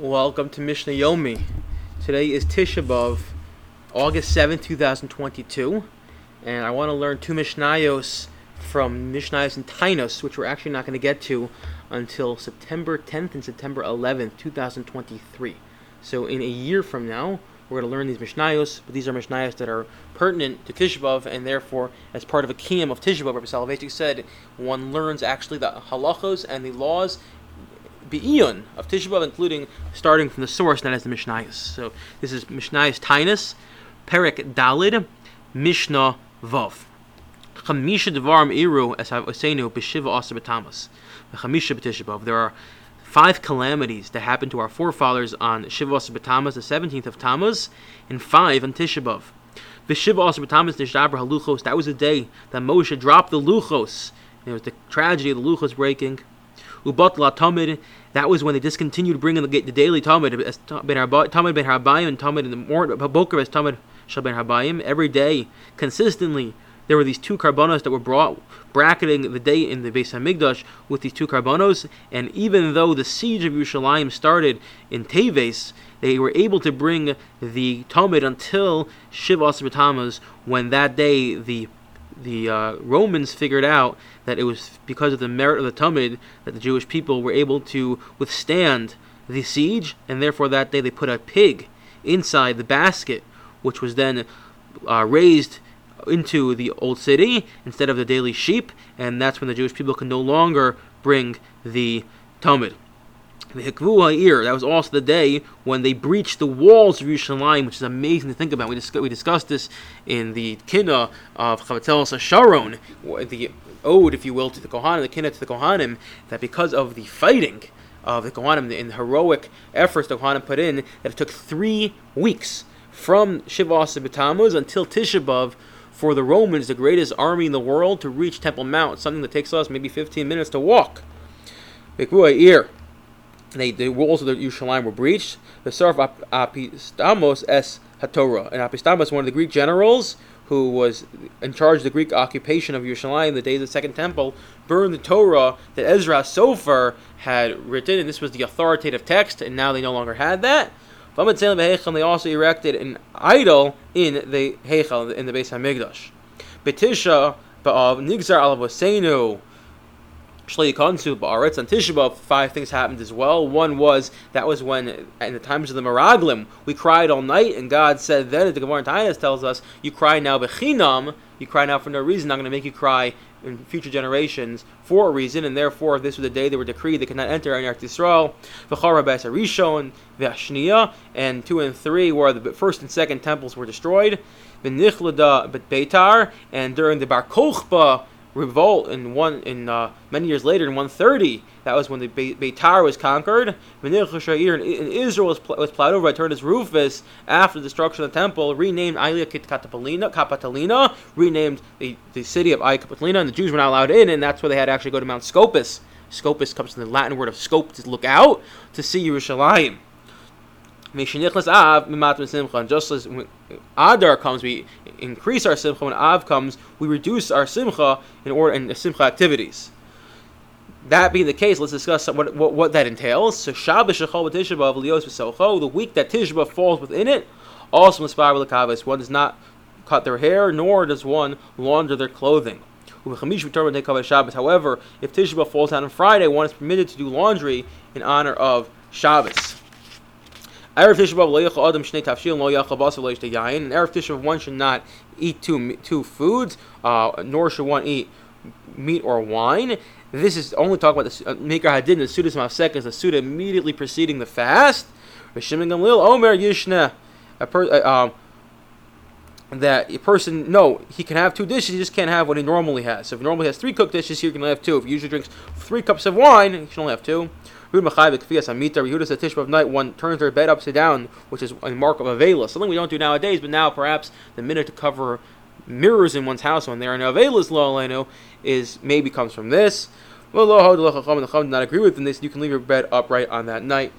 Welcome to Mishnah Yomi. Today is Tisha B'Av, August 7, 2022, and I want to learn two Mishnayos from Mishnayos and Taanis, which we're actually not going to get to until September 10th and September 11th, 2023. So in a year from now, we're going to learn these Mishnayos, but these are Mishnayos that are pertinent to Tisha B'Av, and therefore, as part of a kiyum of Tisha B'Av, Rabbi Soloveitchik said, one learns actually the halachos and the laws be'iyun of Tisha B'Av, including starting from the source, that is the Mishnayos. So this is Mishnayos Taanis, Perek Daled, Mishnah Vav. Chamisha Devarim Iru, as I was saying, B'Shiva Asa B'Tammuz. Chamisha B'Tisha B'Av. There are five calamities that happened to our forefathers on Shiva Asa B'Tammuz, the 17th of Tammuz, and five on Tisha B'Av. V'Shiva Asa B'Tammuz Nishabra HaLuchos, that was the day that Moshe dropped the Luchos. It was the tragedy of the Luchos breaking. Ubat La Tamid, that was when they discontinued bringing the, the daily Tamid, as Tamid ben and Tamid in the morning, as Tamid Shal ben every day, consistently, there were these two korbanos that were brought, bracketing the day in the Beis Hamikdash with these two korbanos, and even though the siege of Yerushalayim started in Teves, they were able to bring the Tamid until Shiv Asr when that day the the uh, Romans figured out that it was because of the merit of the Tamid that the Jewish people were able to withstand the siege, and therefore that day they put a pig inside the basket, which was then uh, raised into the old city instead of the daily sheep, and that's when the Jewish people could no longer bring the Tamid. That was also the day when they breached the walls of Yerushalayim, which is amazing to think about. We, dis- we discussed this in the Kinna of Chavatzelos Sharon, the ode, if you will, to the Kohanim, the Kinna to the Kohanim, that because of the fighting of the Kohanim and the heroic efforts the Kohanim put in, that it took three weeks from Shiva B'Tammuz until Tisha B'Av for the Romans, the greatest army in the world, to reach Temple Mount, something that takes us maybe 15 minutes to walk. Hikvu Ha'ir they, of the Yerushalayim were breached. The Sarf Apistamos es Hatorah. And Apistamos, one of the Greek generals who was in charge of the Greek occupation of Yerushalayim in the days of the Second Temple, burned the Torah that Ezra Sofer had written, and this was the authoritative text, and now they no longer had that. They also erected an idol in the Heichal, in the Beis Hamikdash. Betisha of Nigzar Alavosenu Shlei Kansu Ba'aretz on Tisha five things happened as well. One was that was when, in the times of the Meraglim, we cried all night, and God said then, the Gemara Taanis tells us, you cry now bechinam, you cry now for no reason, I'm going to make you cry in future generations for a reason, and therefore this was the day they were decreed they could not enter in Eretz Yisrael. V'chara Beis Rishon, V'ashniya, and two and three, where the first and second temples were destroyed. V'nichlada Beitar, and during the Bar Kochba revolt in one in uh, many years later in 130 that was when the Be- Beitar was conquered. And Israel was, pl- was plowed over by Turnus Rufus after the destruction of the temple renamed Aelia Capitolina, Capitolina renamed the, the city of Capitolina and the Jews were not allowed in and that's where they had to actually go to Mount Scopus. Scopus comes from the Latin word of scope to look out to see Yerushalayim. Just as Adar comes, we increase our simcha. When Av comes, we reduce our simcha in order and simcha activities. That being the case, let's discuss what, what, what that entails. So Shabbos Shechol Tishabav Lios V'Socho, the week that Tishabav falls within it, also inspired with the Kavis. One does not cut their hair, nor does one launder their clothing. However, if Tisha falls out on Friday, one is permitted to do laundry in honor of Shabbos. Erev Tisha B'av lo yachal adam shnei tafshil lo yachal basar lo yain. And Erev Tisha one should not eat two two foods, uh, nor should one eat meat or wine. This is only talking about the uh, Maker Hadid the Sudas Mafsek is the Suda immediately preceding the fast. Rishim Gamlil Omer Yishna. A per, uh, um, that a person no he can have two dishes he just can't have what he normally has so if he normally has three cooked dishes he can only have two if he usually drinks three cups of wine he can only have two Yehuda said Tishba of night one turns their bed upside down, which is a mark of Avela. Something we don't do nowadays, but now perhaps the minute to cover mirrors in one's house when they are in Avelas lo is maybe comes from this. Well, did not agree with this. You can leave your bed upright on that night.